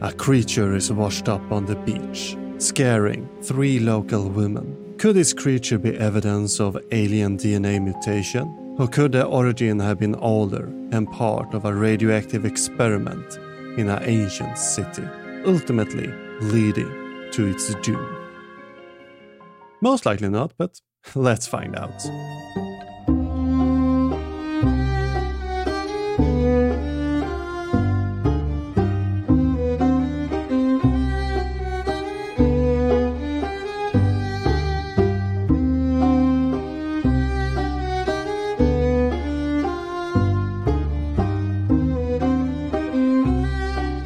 A creature is washed up on the beach, scaring three local women. Could this creature be evidence of alien DNA mutation? Or could the origin have been older and part of a radioactive experiment in an ancient city, ultimately leading to its doom? Most likely not, but let's find out.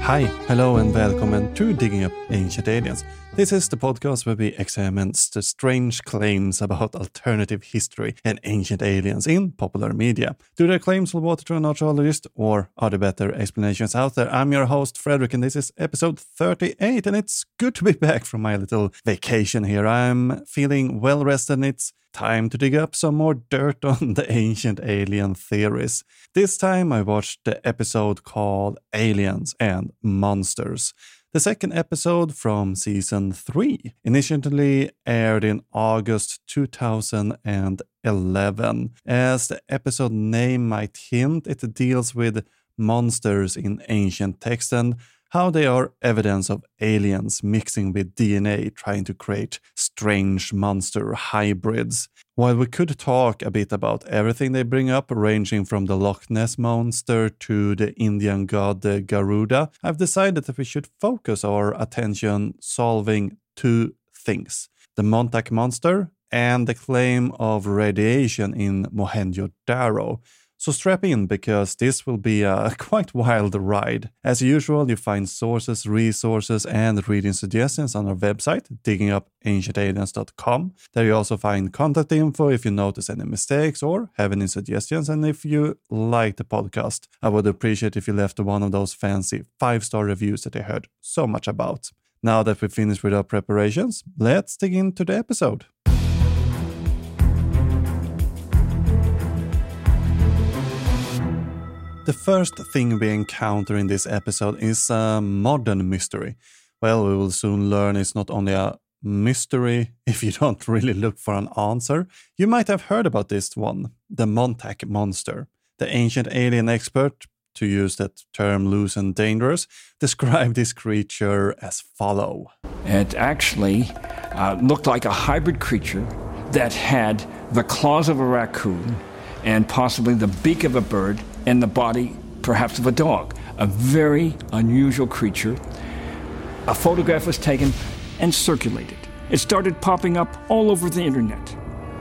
Hi, hello, and välkommen to Digging Up Ancient Aliens. This is the podcast where we examine the strange claims about alternative history and ancient aliens in popular media. Do their claims hold water to an archaeologist, or are there better explanations out there? I'm your host, Fredrik, and this is episode 38, and it's good to be back from my little vacation here. I'm feeling well rested, and it's time to dig up some more dirt on the ancient alien theories. This time I watched the episode called Aliens and Monsters. The second episode from season 3 initially aired in August 2011. As the episode name might hint, it deals with monsters in ancient texts and how they are evidence of aliens mixing with DNA trying to create strange monster hybrids. While we could talk a bit about everything they bring up, ranging from the Loch Ness monster to the Indian god the Garuda, I've decided that we should focus our attention solving two things the Montauk monster and the claim of radiation in Mohenjo-Daro. So strap in because this will be a quite wild ride. As usual, you find sources, resources, and reading suggestions on our website, diggingupancientaliens.com. There you also find contact info if you notice any mistakes or have any suggestions. And if you like the podcast, I would appreciate if you left one of those fancy five star reviews that I heard so much about. Now that we've finished with our preparations, let's dig into the episode. The first thing we encounter in this episode is a modern mystery. Well, we will soon learn it's not only a mystery if you don't really look for an answer. You might have heard about this one, the Montauk monster. The ancient alien expert, to use that term loose and dangerous, described this creature as follow. It actually uh, looked like a hybrid creature that had the claws of a raccoon and possibly the beak of a bird and the body, perhaps, of a dog. A very unusual creature. A photograph was taken and circulated. It started popping up all over the internet.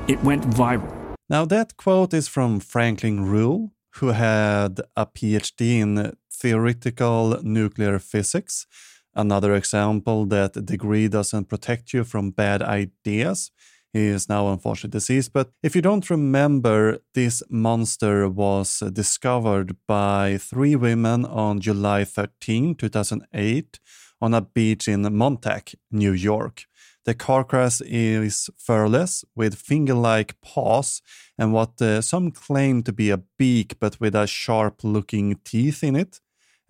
It went viral. Now, that quote is from Franklin Ruehl, who had a PhD in theoretical nuclear physics. Another example that degree doesn't protect you from bad ideas. He is now unfortunately deceased. But if you don't remember, this monster was discovered by three women on July 13, 2008, on a beach in Montauk, New York. The carcass is furless with finger like paws and what uh, some claim to be a beak but with a sharp looking teeth in it.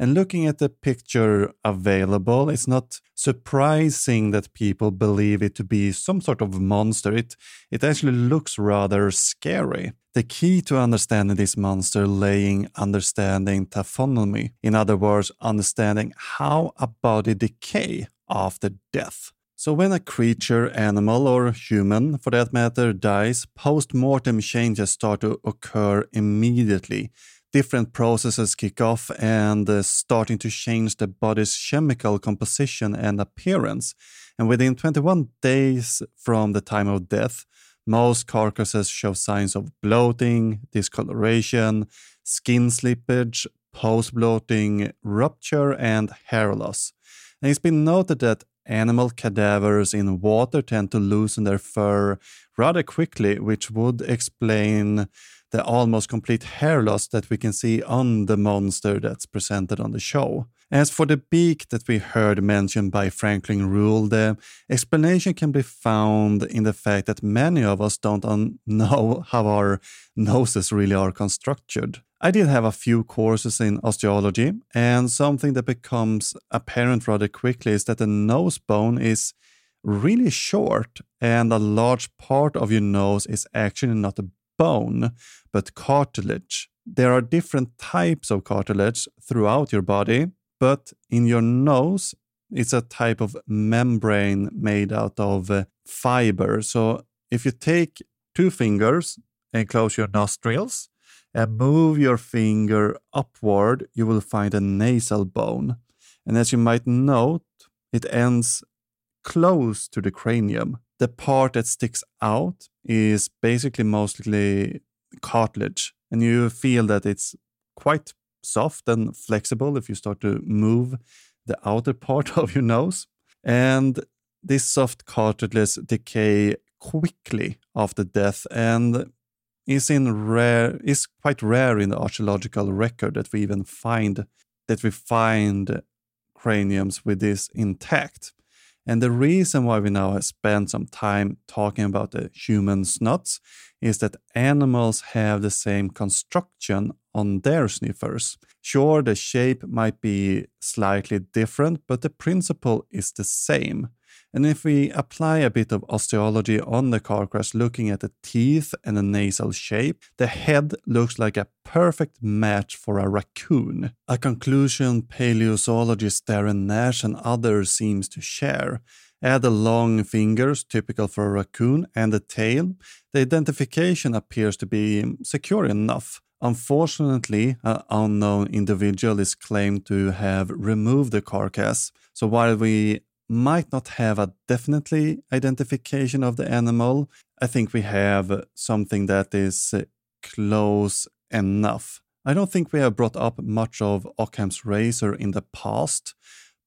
And looking at the picture available, it's not surprising that people believe it to be some sort of monster. It, it actually looks rather scary. The key to understanding this monster laying understanding taphonomy, in other words, understanding how a body decay after death. So, when a creature, animal, or human for that matter dies, post mortem changes start to occur immediately different processes kick off and uh, starting to change the body's chemical composition and appearance. And within 21 days from the time of death, most carcasses show signs of bloating, discoloration, skin slippage, post bloating, rupture, and hair loss. And it's been noted that animal cadavers in water tend to loosen their fur rather quickly, which would explain the almost complete hair loss that we can see on the monster that's presented on the show. As for the beak that we heard mentioned by Franklin Ruehl, the explanation can be found in the fact that many of us don't know how our noses really are constructed. I did have a few courses in osteology, and something that becomes apparent rather quickly is that the nose bone is really short, and a large part of your nose is actually not a bone, but cartilage. There are different types of cartilage throughout your body, but in your nose, it's a type of membrane made out of uh, fiber. So if you take two fingers and close your nostrils and move your finger upward, you will find a nasal bone. And as you might note, it ends close to the cranium. The part that sticks out is basically mostly cartilage, and you feel that it's quite soft and flexible if you start to move the outer part of your nose. And this soft cartilage decay quickly after death and is in rare is quite rare in the archaeological record that we even find that we find craniums with this intact. And the reason why we now spend some time talking about the human snots is that animals have the same construction on their sniffers. Sure, the shape might be slightly different, but the principle is the same. And if we apply a bit of osteology on the carcass, looking at the teeth and the nasal shape, the head looks like a perfect match for a raccoon. A conclusion paleozoologist Darren Naish and others seems to share. Add the long fingers, typical for a raccoon, and the tail, the identification appears to be secure enough. Unfortunately, an unknown individual is claimed to have removed the carcass. So while we might not have a definitely identification of the animal. I think we have something that is uh, close enough. I don't think we have brought up much of Occam's razor in the past,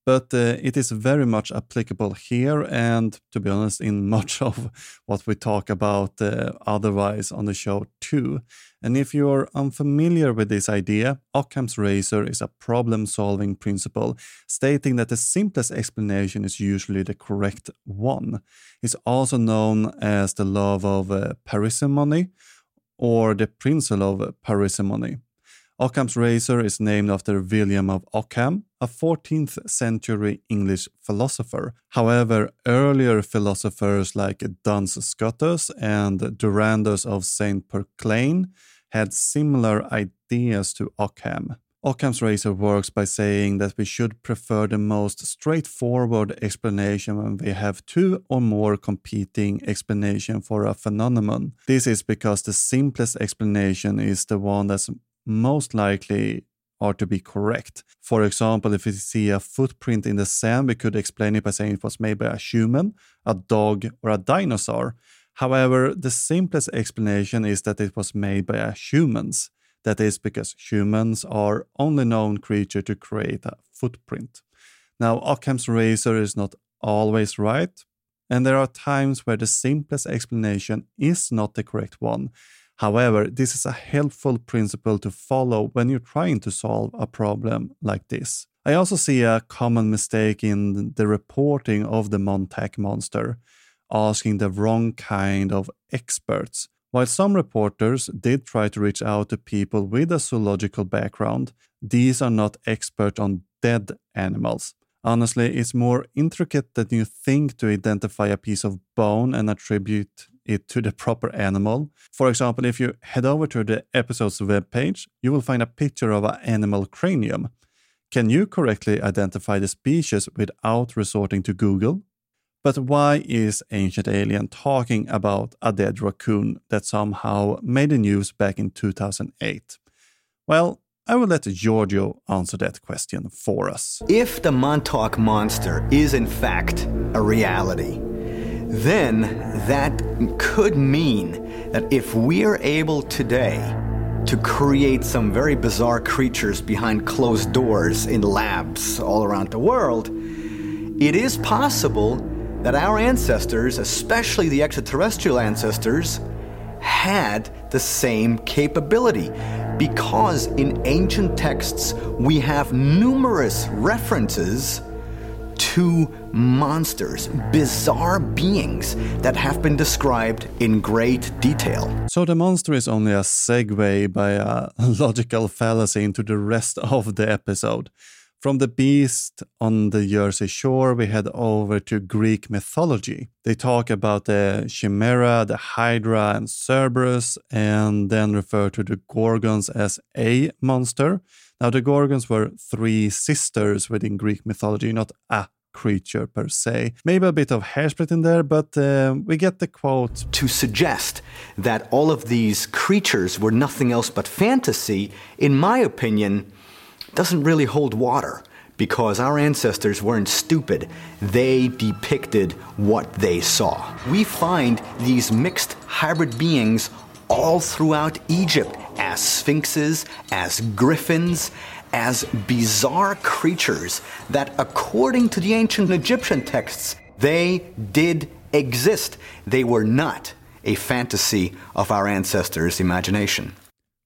but uh, it is very much applicable here and to be honest in much of what we talk about uh, otherwise on the show too. And if you're unfamiliar with this idea occam's razor is a problem solving principle stating that the simplest explanation is usually the correct one. It's also known as the law of uh, parsimony or the principle of parsimony Occam's razor is named after William of Ockham, a 14th century English philosopher. However, earlier philosophers like Duns Scotus and Durandus of St. Pourçain had similar ideas to Ockham. Occam's razor works by saying that we should prefer the most straightforward explanation when we have two or more competing explanations for a phenomenon. This is because the simplest explanation is the one that's most likely are to be correct. For example, if we see a footprint in the sand, we could explain it by saying it was made by a human, a dog, or a dinosaur. However, the simplest explanation is that it was made by a humans. That is because humans are only known creature to create a footprint. Now, Occam's razor is not always right, and there are times where the simplest explanation is not the correct one, However, this is a helpful principle to follow when you're trying to solve a problem like this. I also see a common mistake in the reporting of the Montauk monster, asking the wrong kind of experts. While some reporters did try to reach out to people with a zoological background, these are not experts on dead animals. Honestly, it's more intricate than you think to identify a piece of bone and attribute it to the proper animal. For example, if you head over to the episode's webpage, you will find a picture of an animal cranium. Can you correctly identify the species without resorting to Google? But why is Ancient Alien talking about a dead raccoon that somehow made the news back in 2008? Well, I will let Giorgio answer that question for us. If the Montauk Monster is in fact a reality, then that could mean that if we are able today to create some very bizarre creatures behind closed doors in labs all around the world, it is possible that our ancestors, especially the extraterrestrial ancestors, had the same capability. Because in ancient texts we have numerous references to monsters, bizarre beings that have been described in great detail. So the monster is only a segue by a logical fallacy into the rest of the episode. From the beast on the Jersey shore, we head over to Greek mythology. They talk about the Chimera, the Hydra, and Cerberus, and then refer to the Gorgons as a monster. Now, the Gorgons were three sisters within Greek mythology, not a creature per se. Maybe a bit of hairsplit in there, but uh, we get the quote. To suggest that all of these creatures were nothing else but fantasy, in my opinion, doesn't really hold water because our ancestors weren't stupid. They depicted what they saw. We find these mixed hybrid beings all throughout Egypt as sphinxes, as griffins, as bizarre creatures that, according to the ancient Egyptian texts, they did exist. They were not a fantasy of our ancestors' imagination.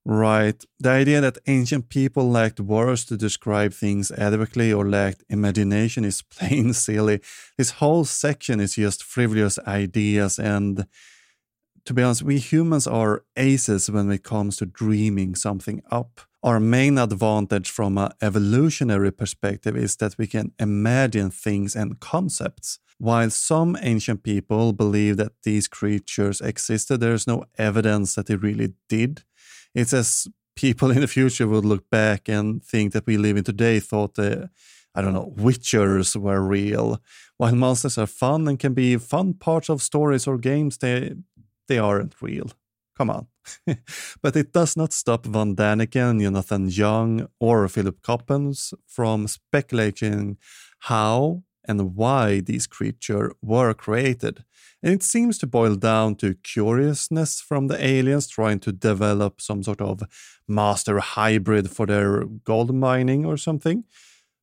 Right. The idea that ancient people lacked words to describe things adequately or lacked imagination is plain silly. This whole section is just frivolous ideas and to be honest, we humans are aces when it comes to dreaming something up. Our main advantage from an evolutionary perspective is that we can imagine things and concepts. While some ancient people believe that these creatures existed, there is no evidence that they really did. It's as people in the future would look back and think that we live in today thought the, I don't know, witchers were real. While monsters are fun and can be fun parts of stories or games, they they aren't real. Come on. but it does not stop Von Däniken, Jonathan Young, or Philip Coppens from speculating how and why these creatures were created. And it seems to boil down to curiousness from the aliens trying to develop some sort of master hybrid for their gold mining or something.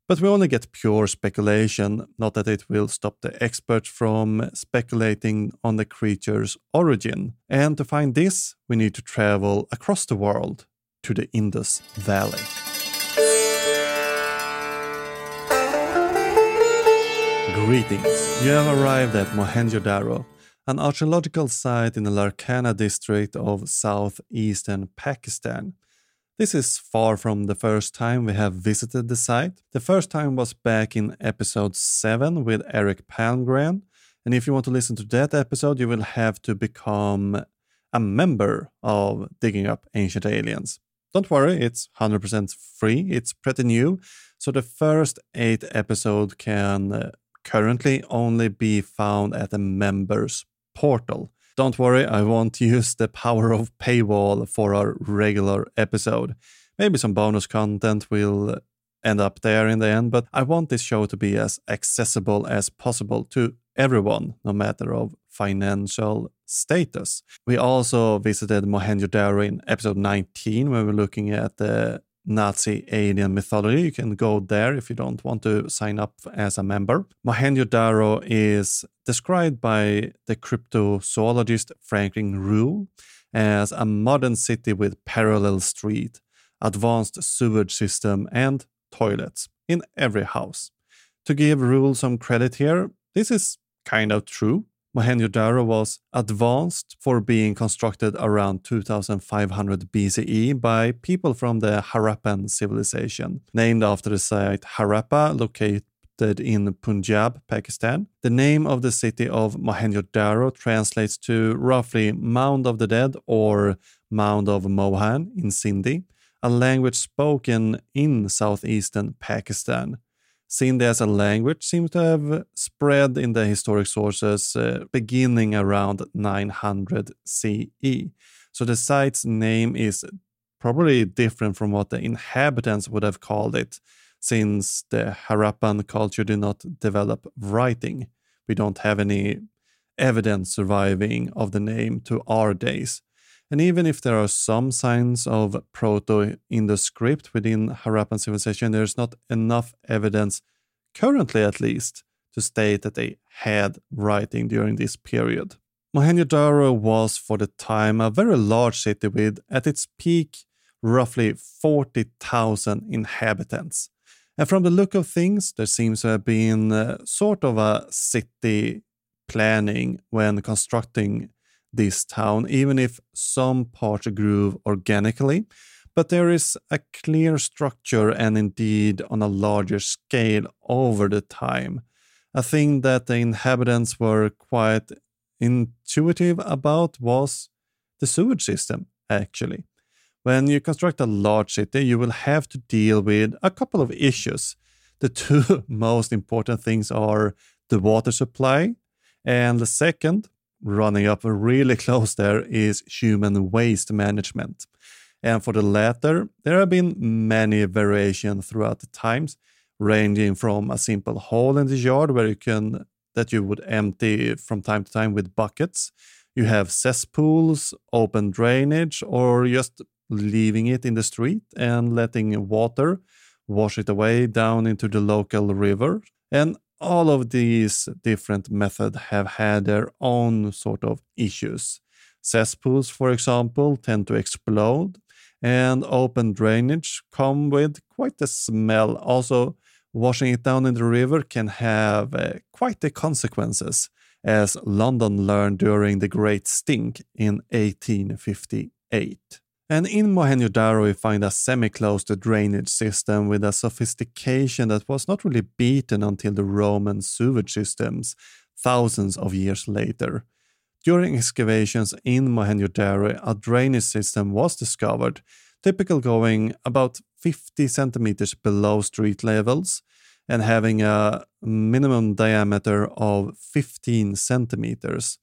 But we only get pure speculation, not that it will stop the experts from speculating on the creature's origin. And to find this, we need to travel across the world to the Indus Valley. Greetings. You have arrived at Mohenjo-Daro, an archaeological site in the Larkana district of southeastern Pakistan. This is far from the first time we have visited the site. The first time was back in episode 7 with Eric Palmgren. And if you want to listen to that episode, you will have to become a member of Digging Up Ancient Aliens. Don't worry, it's 100% free, it's pretty new. So the first eight episodes can uh, currently only be found at the members portal. Don't worry, I won't use the power of paywall for our regular episode. Maybe some bonus content will end up there in the end, but I want this show to be as accessible as possible to everyone, no matter of financial status. We also visited Mohenjo-Daro in episode 19 when we were looking at the Nazi alien mythology. You can go there if you don't want to sign up as a member. Mohenjo-Daro is described by the cryptozoologist Franklin Ruehl as a modern city with parallel street, advanced sewage system, and toilets in every house. To give Ruehl some credit here, this is kind of true. Mohenjo-Daro was advanced for being constructed around 2500 BCE by people from the Harappan civilization, named after the site Harappa, located in Punjab, Pakistan. The name of the city of Mohenjo-Daro translates to roughly Mound of the Dead or Mound of Mohan in Sindhi, a language spoken in southeastern Pakistan. Sindhi as a language seems to have spread in the historic sources uh, beginning around 900 CE. So the site's name is probably different from what the inhabitants would have called it, since the Harappan culture did not develop writing. We don't have any evidence surviving of the name to our days. And even if there are some signs of Proto Indus script within Harappan civilization, there's not enough evidence, currently at least, to state that they had writing during this period. Mohenjo-Daro was for the time a very large city with, at its peak, roughly 40,000 inhabitants. And from the look of things, there seems to have been uh, sort of a city planning when constructing this town, even if some parts grew organically. But there is a clear structure and indeed on a larger scale over the time. A thing that the inhabitants were quite intuitive about was the sewage system, actually. When you construct a large city, you will have to deal with a couple of issues. The two most important things are the water supply, and the second, running up really close there, is human waste management. And for the latter, there have been many variations throughout the times, ranging from a simple hole in the yard where you can that you would empty from time to time with buckets. You have cesspools, open drainage, or just leaving it in the street and letting water wash it away down into the local river. And all of these different methods have had their own sort of issues. Cesspools, for example, tend to explode, and open drainage come with quite a smell. Also, washing it down in the river can have uh, quite the consequences, as London learned during the Great Stink in 1858. And in Mohenjo-Daro, we find a semi-closed drainage system with a sophistication that was not really beaten until the Roman sewage systems thousands of years later. During excavations in Mohenjo-Daro, a drainage system was discovered, typical going about 50 centimeters below street levels and having a minimum diameter of 15 centimeters.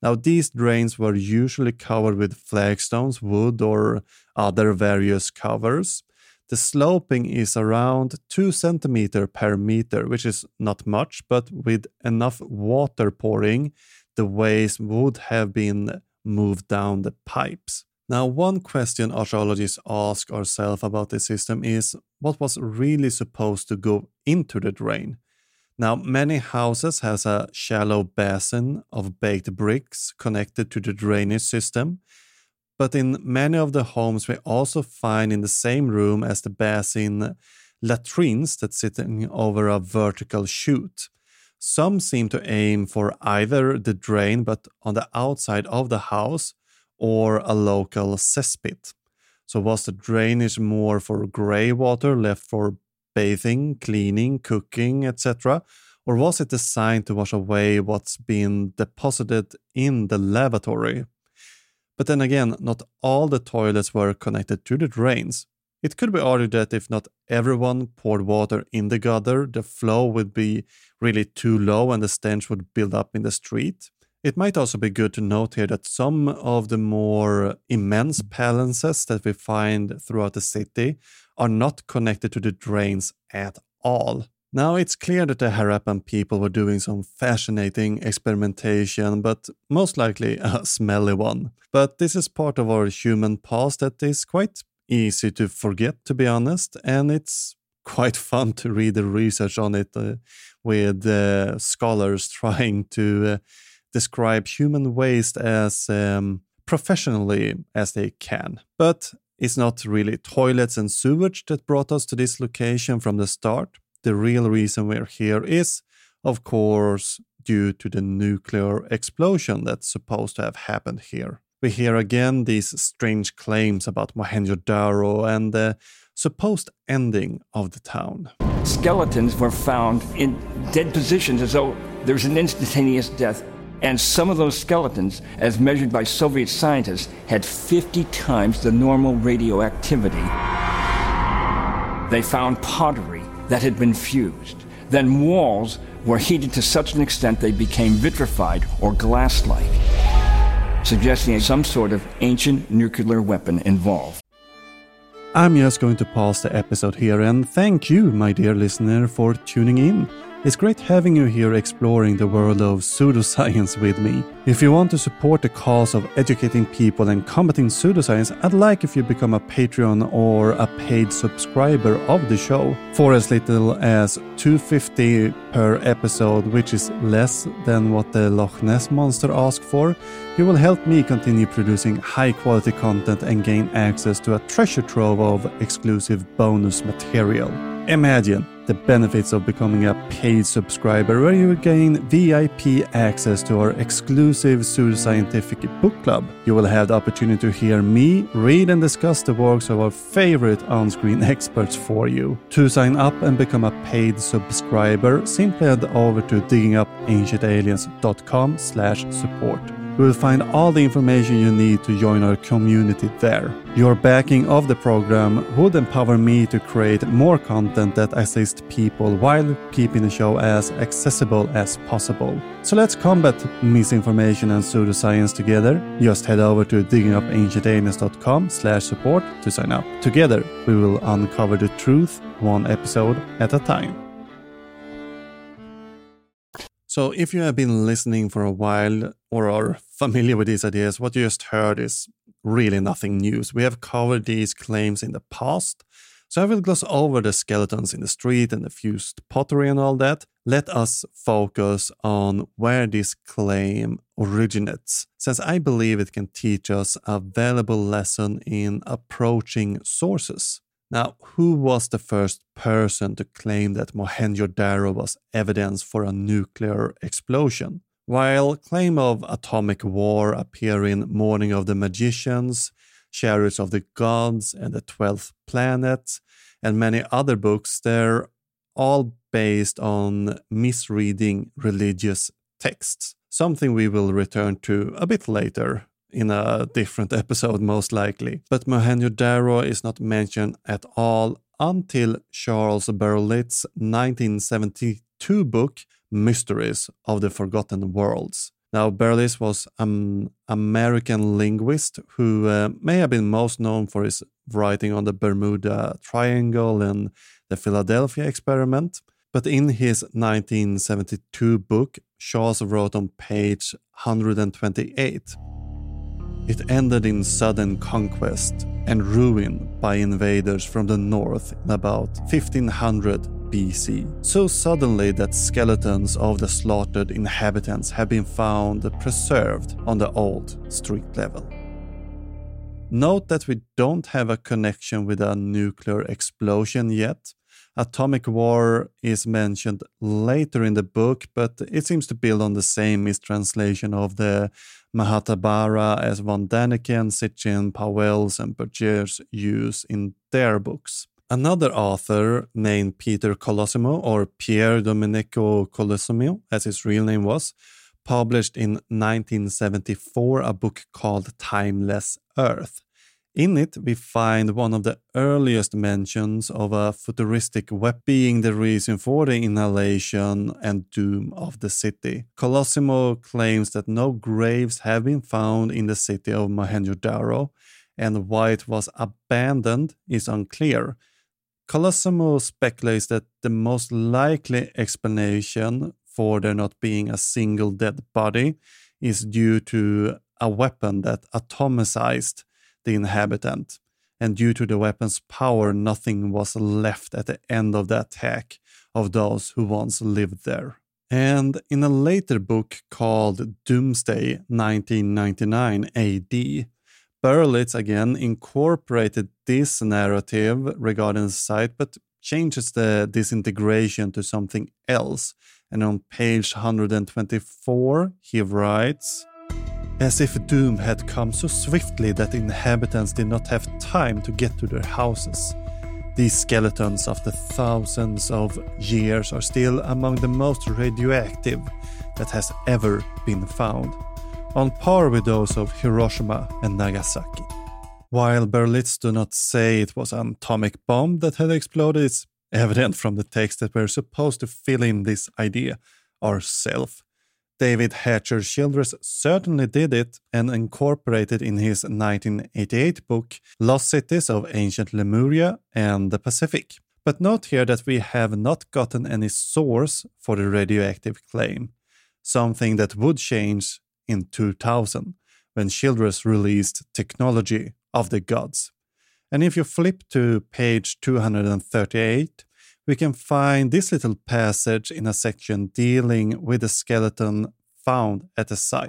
Now, these drains were usually covered with flagstones, wood, or other various covers. The sloping is around 2 centimeter per meter, which is not much, but with enough water pouring, the waste would have been moved down the pipes. Now, one question archaeologists ask ourselves about this system is what was really supposed to go into the drain? Now, many houses has a shallow basin of baked bricks connected to the drainage system, but in many of the homes we also find in the same room as the basin latrines that sitting over a vertical chute. Some seem to aim for either the drain but on the outside of the house or a local cesspit. So was the drainage more for grey water left for bathing, cleaning, cooking, etc.? Or was it designed to wash away what's been deposited in the lavatory? But then again, not all the toilets were connected to the drains. It could be argued that if not everyone poured water in the gutter, the flow would be really too low and the stench would build up in the street. It might also be good to note here that some of the more immense palaces that we find throughout the city are not connected to the drains at all. Now it's clear that the Harappan people were doing some fascinating experimentation, but most likely a smelly one. But this is part of our human past that is quite easy to forget, to be honest, and it's quite fun to read the research on it uh, with uh, scholars trying to uh, describe human waste as um, professionally as they can. But it's not really toilets and sewage that brought us to this location from the start. The real reason we're here is, of course, due to the nuclear explosion that's supposed to have happened here. We hear again these strange claims about Mohenjo-Daro and the supposed ending of the town. Skeletons were found in dead positions as though there's an instantaneous death and some of those skeletons, as measured by Soviet scientists, had 50 times the normal radioactivity. They found pottery that had been fused. Then walls were heated to such an extent they became vitrified or glass like, suggesting some sort of ancient nuclear weapon involved. I'm just going to pause the episode here and thank you, my dear listener, for tuning in. It's great having you here exploring the world of pseudoscience with me. If you want to support the cause of educating people and combating pseudoscience, I'd like if you become a Patreon or a paid subscriber of the show. For as little as 250 per episode, which is less than what the Loch Ness monster asked for, you will help me continue producing high quality content and gain access to a treasure trove of exclusive bonus material. Imagine the benefits of becoming a paid subscriber, where you gain VIP access to our exclusive pseudoscientific book club. You will have the opportunity to hear me read and discuss the works of our favorite on screen experts for you. To sign up and become a paid subscriber, simply head over to diggingupancientaliens.com slash support. You will find all the information you need to join our community there. Your backing of the program would empower me to create more content that assists people while keeping the show as accessible as possible. So let's combat misinformation and pseudoscience together. Just head over to diggingupancientaliens.com slash support to sign up. Together, we will uncover the truth one episode at a time. So, if you have been listening for a while or are familiar with these ideas, what you just heard is really nothing new. We have covered these claims in the past. So, I will gloss over the skeletons in the street and the fused pottery and all that. Let us focus on where this claim originates, since I believe it can teach us a valuable lesson in approaching sources. Now, who was the first person to claim that Mohenjo-Daro was evidence for a nuclear explosion? While claim of atomic war appear in Morning of the Magicians, Chariots of the Gods, and the Twelfth Planet, and many other books, they're all based on misreading religious texts, something we will return to a bit later in a different episode, most likely. But Mohenjo-Daro is not mentioned at all until Charles Berlitz' 1972 book, Mysteries of the Forgotten Worlds. Now, Berlitz was an American linguist who uh, may have been most known for his writing on the Bermuda Triangle and the Philadelphia experiment. But in his 1972 book, Charles wrote on page 128 it ended in sudden conquest and ruin by invaders from the north in about 1500 BC. So suddenly that skeletons of the slaughtered inhabitants have been found preserved on the old street level. Note that we don't have a connection with a nuclear explosion yet. Atomic war is mentioned later in the book, but it seems to build on the same mistranslation of the Mahabharata as von Däniken, Sitchin, Pauwels, and Bergers use in their books. Another author named Peter Kolosimo, or Pier Domenico Colosimo, as his real name was, published in 1974 a book called Timeless Earth. In it, we find one of the earliest mentions of a futuristic weapon being the reason for the inhalation and doom of the city. Colosimo claims that no graves have been found in the city of Mohenjo-Daro, and why it was abandoned is unclear. Colosimo speculates that the most likely explanation for there not being a single dead body is due to a weapon that atomicized the inhabitant, and due to the weapon's power, nothing was left at the end of the attack of those who once lived there. And in a later book called Doomsday 1999 AD, Berlitz again incorporated this narrative regarding the site, but changes the disintegration to something else. And on page 124, he writes as if doom had come so swiftly that inhabitants did not have time to get to their houses. These skeletons, after thousands of years, are still among the most radioactive that has ever been found, on par with those of Hiroshima and Nagasaki. While Berlitz do not say it was an atomic bomb that had exploded, it's evident from the text that we're supposed to fill in this idea ourselves David Hatcher Childress certainly did it and incorporated in his 1988 book Lost Cities of Ancient Lemuria and the Pacific. But note here that we have not gotten any source for the radioactive claim, something that would change in 2000 when Childress released Technology of the Gods. And if you flip to page 238, we can find this little passage in a section dealing with the skeleton found at the site.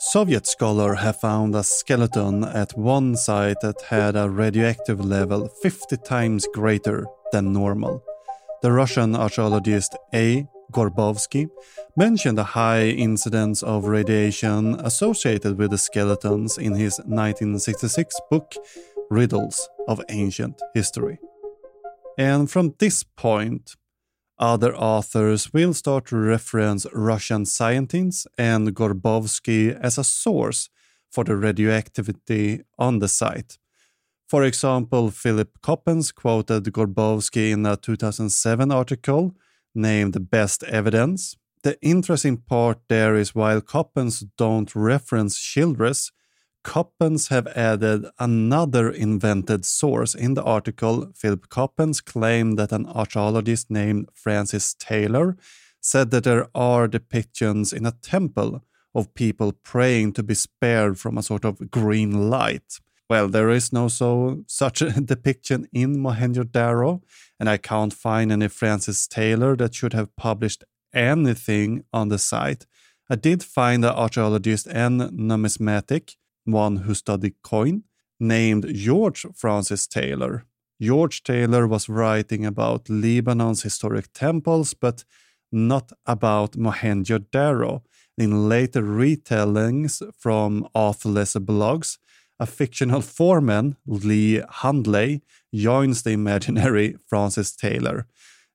Soviet scholars have found a skeleton at one site that had a radioactive level 50 times greater than normal. The Russian archaeologist A. Gorbovsky mentioned a high incidence of radiation associated with the skeletons in his 1966 book Riddles of Ancient History. And from this point, other authors will start to reference Russian scientists and Gorbovsky as a source for the radioactivity on the site. For example, Philip Coppens quoted Gorbovsky in a 2007 article named Best Evidence. The interesting part there is while Coppens don't reference Childress, Coppens have added another invented source. In the article, Philip Coppens claimed that an archaeologist named Francis Taylor said that there are depictions in a temple of people praying to be spared from a sort of green light. Well, there is no so such a depiction in Mohenjo-Daro, and I can't find any Francis Taylor that should have published anything on the site. I did find an archaeologist and numismatic one who studied coin, named George Francis Taylor. George Taylor was writing about Lebanon's historic temples, but not about Mohenjo-Daro. In later retellings from authorless blogs, a fictional foreman, Lee Handley, joins the imaginary Francis Taylor.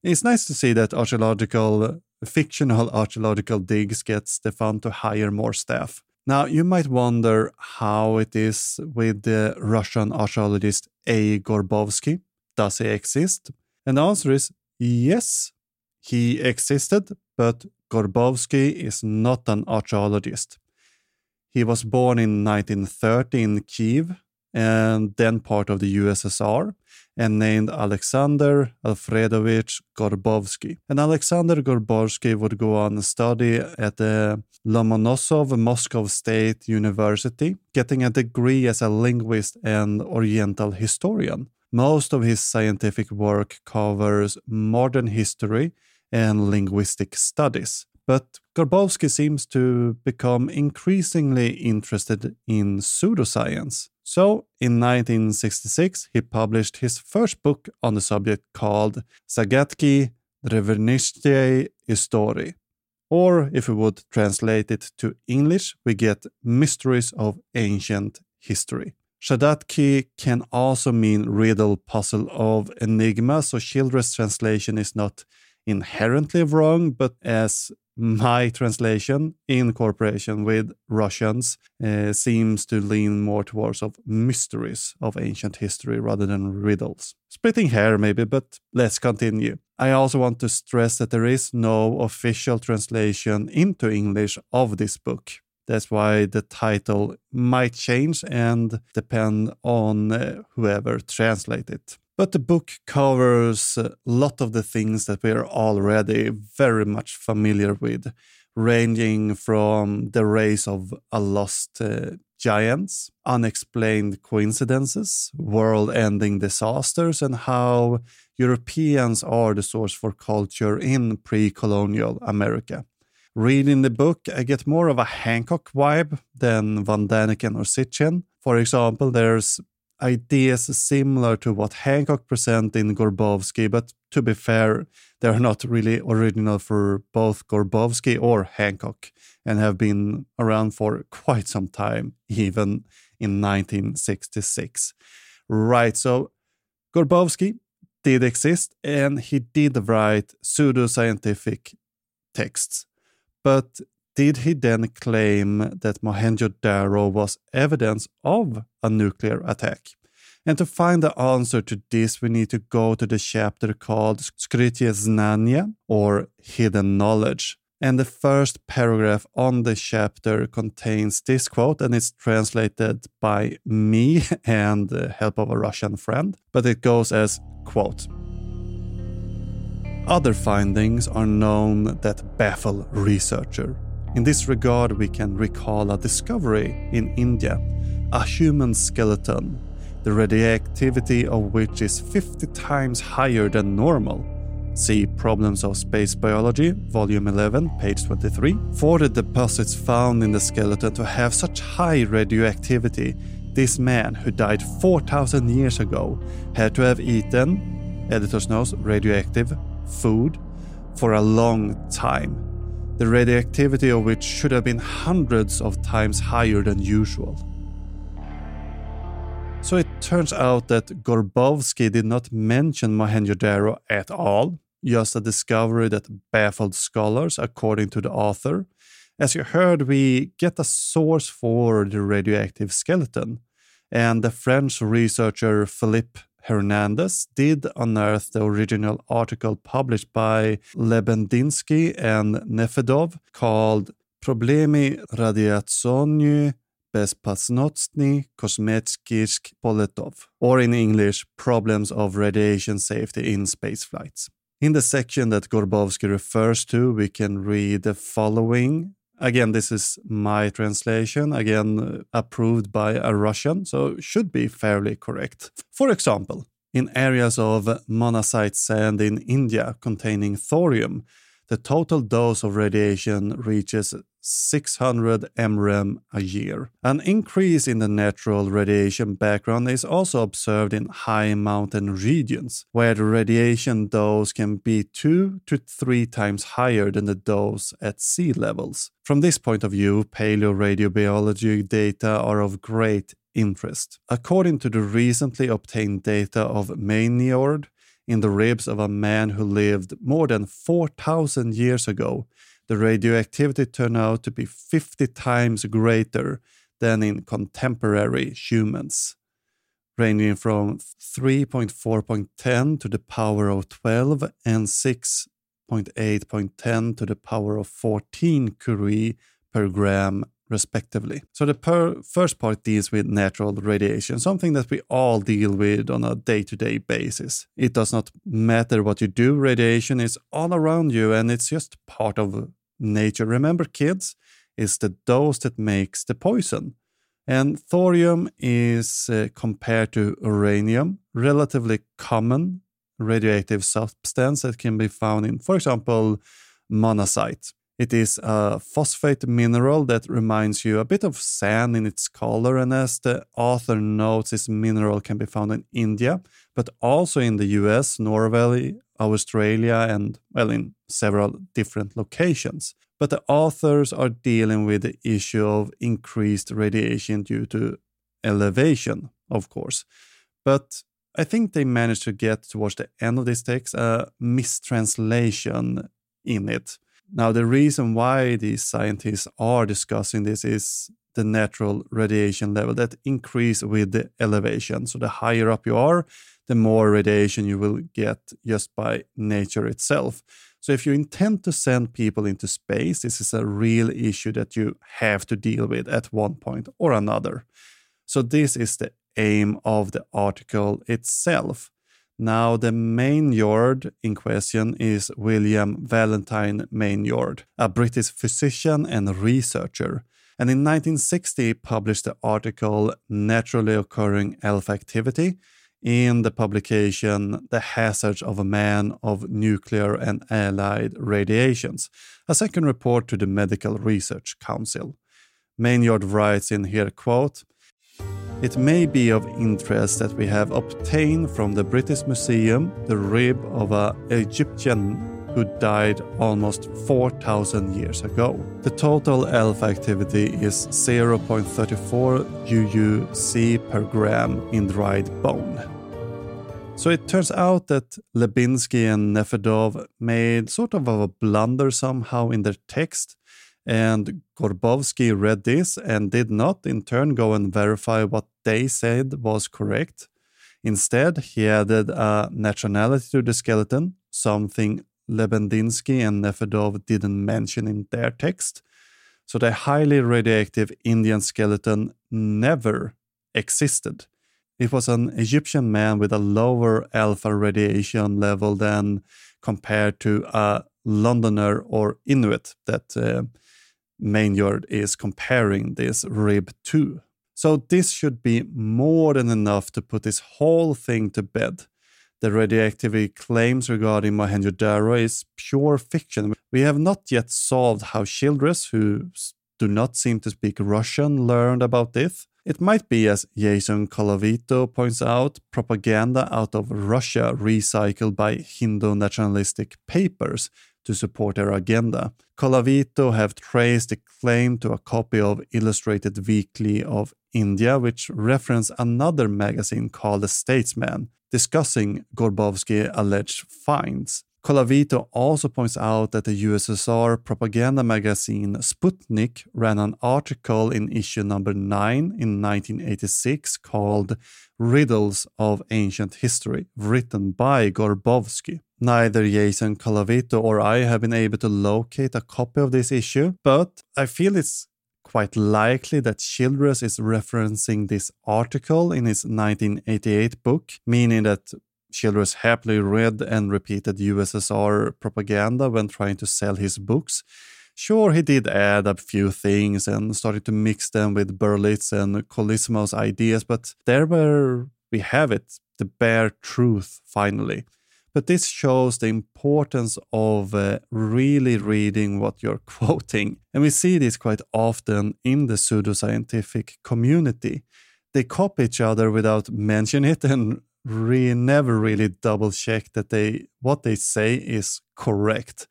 It's nice to see that archaeological, fictional archaeological digs get Stefan to hire more staff. Now, you might wonder how it is with the Russian archaeologist A. Gorbovsky. Does he exist? And the answer is yes, he existed, but Gorbovsky is not an archaeologist. He was born in 1930 in Kiev and then part of the USSR and named Alexander Alfredovich Gorbovsky. And Alexander Gorbovsky would go on to study at the Lomonosov Moscow State University, getting a degree as a linguist and Oriental historian. Most of his scientific work covers modern history and linguistic studies. But Gorbovsky seems to become increasingly interested in pseudoscience. So, in 1966, he published his first book on the subject called Zagadki Drevneishei Istorii. Or, if we would translate it to English, we get Mysteries of Ancient History. Zagadki can also mean riddle, puzzle of enigma, so Childress' translation is not inherently wrong, but as my translation in cooperation with Russians uh, seems to lean more towards of mysteries of ancient history rather than riddles. Splitting hair maybe, but let's continue. I also want to stress that there is no official translation into English of this book. That's why the title might change and depend on uh, whoever translates it. But the book covers a lot of the things that we are already very much familiar with, ranging from the race of a lost uh, giants, unexplained coincidences, world ending disasters, and how Europeans are the source for culture in pre colonial America. Reading the book, I get more of a Hancock vibe than Van Daniken or Sitchin. For example, there's ideas similar to what Hancock present in Gorbovsky, but to be fair, they're not really original for both Gorbovsky or Hancock and have been around for quite some time, even in 1966. Right, so Gorbovsky did exist and he did write pseudoscientific texts. But did he then claim that Mohenjo-Daro was evidence of a nuclear attack? And to find the answer to this, we need to go to the chapter called Skrytie Znania, or Hidden Knowledge. And the first paragraph on the chapter contains this quote, and it's translated by me and the help of a Russian friend. But it goes as quote. Other findings are known that baffle researcher. In this regard, we can recall a discovery in India a human skeleton, the radioactivity of which is 50 times higher than normal. See Problems of Space Biology, Volume 11, page 23. For the deposits found in the skeleton to have such high radioactivity, this man, who died 4,000 years ago, had to have eaten, editor's notes, radioactive food for a long time, the radioactivity of which should have been hundreds of times higher than usual. So it turns out that Gorbovsky did not mention Mohenjo-Daro at all, just a discovery that baffled scholars, according to the author. As you heard, we get a source for the radioactive skeleton, and the French researcher Philippe Hernandez did unearth the original article published by Lebedinsky and Nefedov called Problemi radiazioni bezpečnosti kosmických poletov, or in English, Problems of Radiation Safety in Space Flights. In the section that Gorbovsky refers to, we can read the following. Again, this is my translation, again, uh, approved by a Russian, so should be fairly correct. For example, in areas of monazite sand in India containing thorium, the total dose of radiation reaches 600 mrem a year. An increase in the natural radiation background is also observed in high mountain regions, where the radiation dose can be two to three times higher than the dose at sea levels. From this point of view, paleoradiobiology data are of great interest. According to the recently obtained data of Mayneord, in the ribs of a man who lived more than 4,000 years ago, the radioactivity turned out to be 50 times greater than in contemporary humans, ranging from 3.4.10 to the power of 12 and 6.8.10 to the power of 14 curie per gram respectively. So the per- first part deals with natural radiation, something that we all deal with on a day-to-day basis. It does not matter what you do, radiation is all around you and it's just part of nature. Remember kids, it's the dose that makes the poison. And thorium is uh, compared to uranium, relatively common radioactive substance that can be found in, for example, monazite. It is a phosphate mineral that reminds you a bit of sand in its color, and as the author notes, this mineral can be found in India, but also in the US, Norway, Australia, and, well, in several different locations. But the authors are dealing with the issue of increased radiation due to elevation, of course. But I think they managed to get towards the end of this text a mistranslation in it now, the reason why these scientists are discussing this is the natural radiation level that increase with the elevation. So the higher up you are, the more radiation you will get just by nature itself. So if you intend to send people into space, this is a real issue that you have to deal with at one point or another. So this is the aim of the article itself. Now, the Mayneord in question is William Valentine Mayneord, a British physician and researcher. And in 1960, published the article Naturally Occurring Alpha Activity in the publication The Hazards of a Man of Nuclear and Allied Radiations, a second report to the Medical Research Council. Mayneord writes in here, quote, it may be of interest that we have obtained from the British Museum the rib of an Egyptian who died almost 4,000 years ago. The total alpha activity is 0.34 UUC per gram in dried bone. So it turns out that Lebinsky and Nefedov made sort of a blunder somehow in their text and Gorbovsky read this and did not in turn go and verify what they said was correct. Instead, he added a nationality to the skeleton, something Lebedinsky and Nefedov didn't mention in their text. So the highly radioactive Indian skeleton never existed. It was an Egyptian man with a lower alpha radiation level than compared to a Londoner or Inuit that uh, Mayneord is comparing this rib to. So this should be more than enough to put this whole thing to bed. The radioactivity claims regarding Mohenjo-Daro is pure fiction. We have not yet solved how Childress, who do not seem to speak Russian, learned about this. It might be, as Jason Colavito points out, propaganda out of Russia recycled by Hindu nationalistic papers to support their agenda. Colavito have traced the claim to a copy of Illustrated Weekly of India, which reference another magazine called The Statesman, discussing Gorbovsky alleged finds. Colavito also points out that the USSR propaganda magazine Sputnik ran an article in issue number 9 in 1986 called Riddles of Ancient History, written by Gorbovsky. Neither Jason Colavito or I have been able to locate a copy of this issue, but I feel it's quite likely that Childress is referencing this article in his 1988 book, meaning that Childress happily read and repeated USSR propaganda when trying to sell his books. Sure, he did add a few things and started to mix them with Berlitz and Kolosimo's ideas, but there were we have it, the bare truth finally. But this shows the importance of uh, really reading what you're quoting. And we see this quite often in the pseudoscientific community. They copy each other without mentioning it and re- never really double check that they what they say is correct.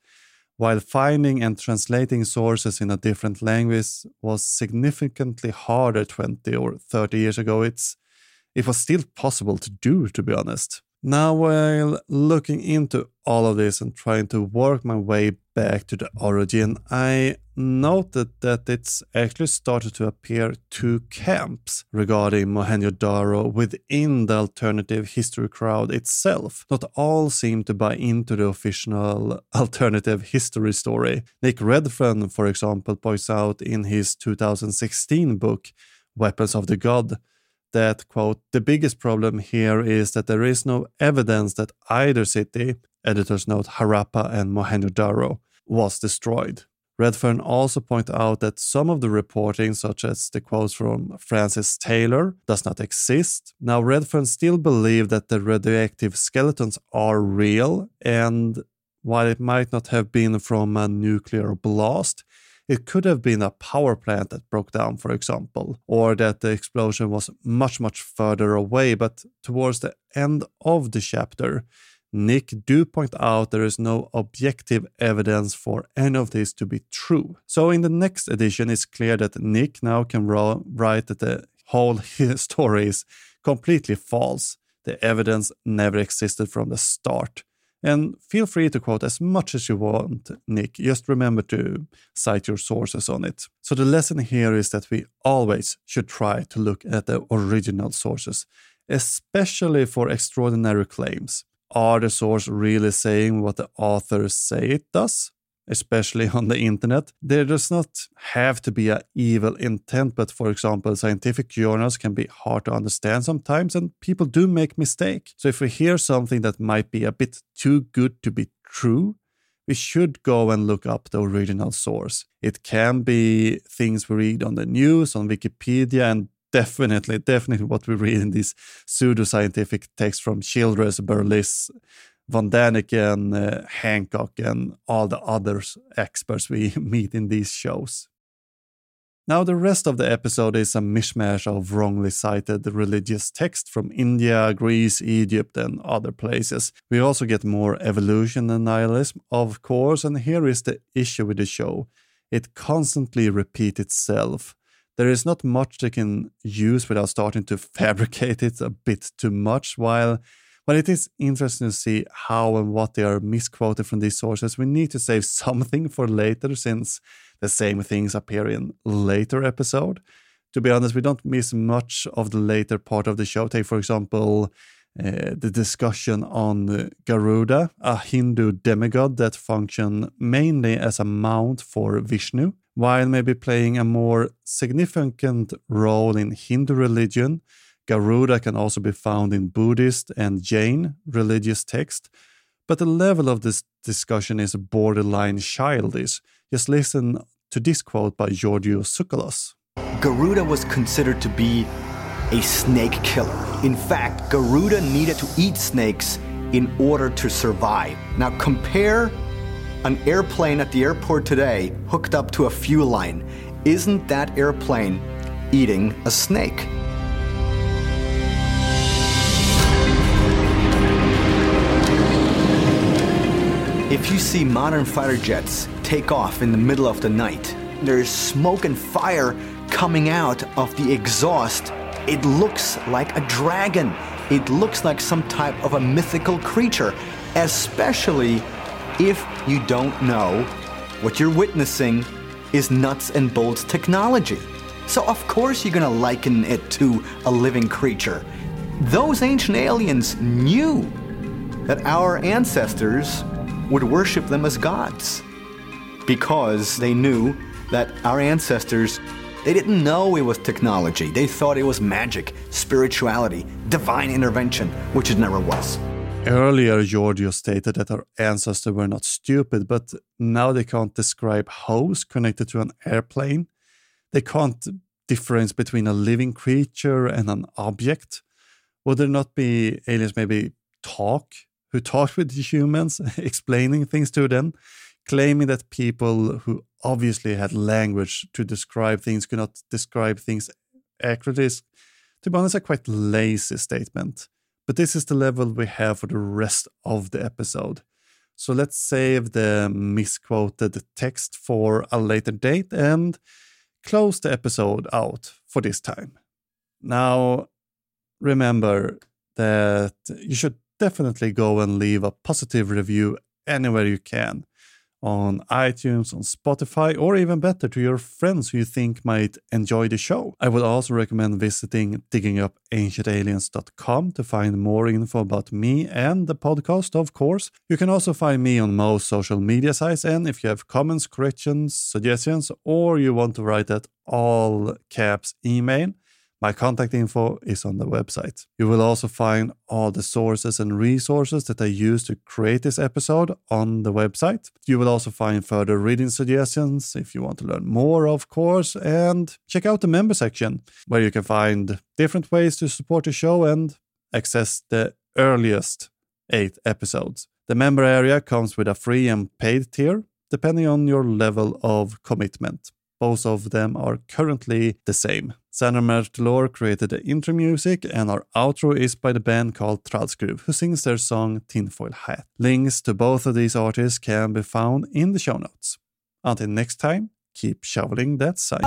While finding and translating sources in a different language was significantly harder 20 or 30 years ago, it's it was still possible to do, to be honest. Now, while looking into all of this and trying to work my way back to the origin, I noted that it's actually started to appear two camps regarding Mohenjo-Daro within the alternative history crowd itself. Not all seem to buy into the official alternative history story. Nick Redfern, for example, points out in his 2016 book, Weapons of the God, that, quote, the biggest problem here is that there is no evidence that either city, editors note Harappa and Mohenjo-Daro, was destroyed. Redfern also point out that some of the reporting, such as the quotes from Francis Taylor, does not exist. Now, Redfern still believe that the radioactive skeletons are real, and while it might not have been from a nuclear blast, it could have been a power plant that broke down, for example, or that the explosion was much, much further away. But towards the end of the chapter, Nick do point out there is no objective evidence for any of this to be true. So in the next edition, it's clear that Nick now can write that the whole story is completely false. The evidence never existed from the start. And feel free to quote as much as you want, Nick. Just remember to cite your sources on it. So, the lesson here is that we always should try to look at the original sources, especially for extraordinary claims. Are the source really saying what the authors say it does? Especially on the internet. There does not have to be an evil intent, but for example, scientific journals can be hard to understand sometimes, and people do make mistakes. So if we hear something that might be a bit too good to be true, we should go and look up the original source. It can be things we read on the news, on Wikipedia, and definitely, definitely what we read in these pseudoscientific texts from Childress, Berlitz, von Däniken, uh, Hancock, and all the other experts we meet in these shows. Now, the rest of the episode is a mishmash of wrongly cited religious texts from India, Greece, Egypt, and other places. We also get more evolution and nihilism, of course, and here is the issue with the show it constantly repeats itself. There is not much they can use without starting to fabricate it a bit too much, while but it is interesting to see how and what they are misquoted from these sources. We need to save something for later since the same things appear in later episode. To be honest, we don't miss much of the later part of the show. Take, for example, uh, the discussion on Garuda, a Hindu demigod that function mainly as a mount for Vishnu, while maybe playing a more significant role in Hindu religion Garuda can also be found in Buddhist and Jain religious texts, but the level of this discussion is borderline childish. Just listen to this quote by Giorgio Tsoukalos. Garuda was considered to be a snake killer. In fact, Garuda needed to eat snakes in order to survive. Now, compare an airplane at the airport today hooked up to a fuel line. Isn't that airplane eating a snake. If you see modern fighter jets take off in the middle of the night, there's smoke and fire coming out of the exhaust. It looks like a dragon. It looks like some type of a mythical creature, especially if you don't know what you're witnessing is nuts and bolts technology. So, of course, you're gonna liken it to a living creature. Those ancient aliens knew that our ancestors would worship them as gods because they knew that our ancestors they didn't know it was technology. They thought it was magic, spirituality, divine intervention, which it never was. Earlier, Giorgio stated that our ancestors were not stupid, but now they can't describe hose connected to an airplane. They can't difference between a living creature and an object. Would there not be aliens maybe talk, who talk with humans, explaining things to them? claiming that people who obviously had language to describe things could not describe things accurately is, to be honest, a quite lazy statement. But this is the level we have for the rest of the episode. So let's save the misquoted text for a later date and close the episode out for this time. Now, remember that you should definitely go and leave a positive review anywhere you can on iTunes, on Spotify, or even better to your friends who you think might enjoy the show. I would also recommend visiting diggingupancientaliens.com to find more info about me and the podcast, of course. You can also find me on most social media sites, and if you have comments, corrections, suggestions, or you want to write at all caps email, my contact info is on the website. You will also find all the sources and resources that I use to create this episode on the website. You will also find further reading suggestions if you want to learn more, of course, and check out the member section where you can find different ways to support the show and access the earliest eight episodes. The member area comes with a free and paid tier depending on your level of commitment. Both of them are currently the same. Sandra Mertelor created the intro music, and our outro is by the band called Trallskruv, who sings their song Tinfoil Hat. Links to both of these artists can be found in the show notes. Until next time, keep shoveling that science.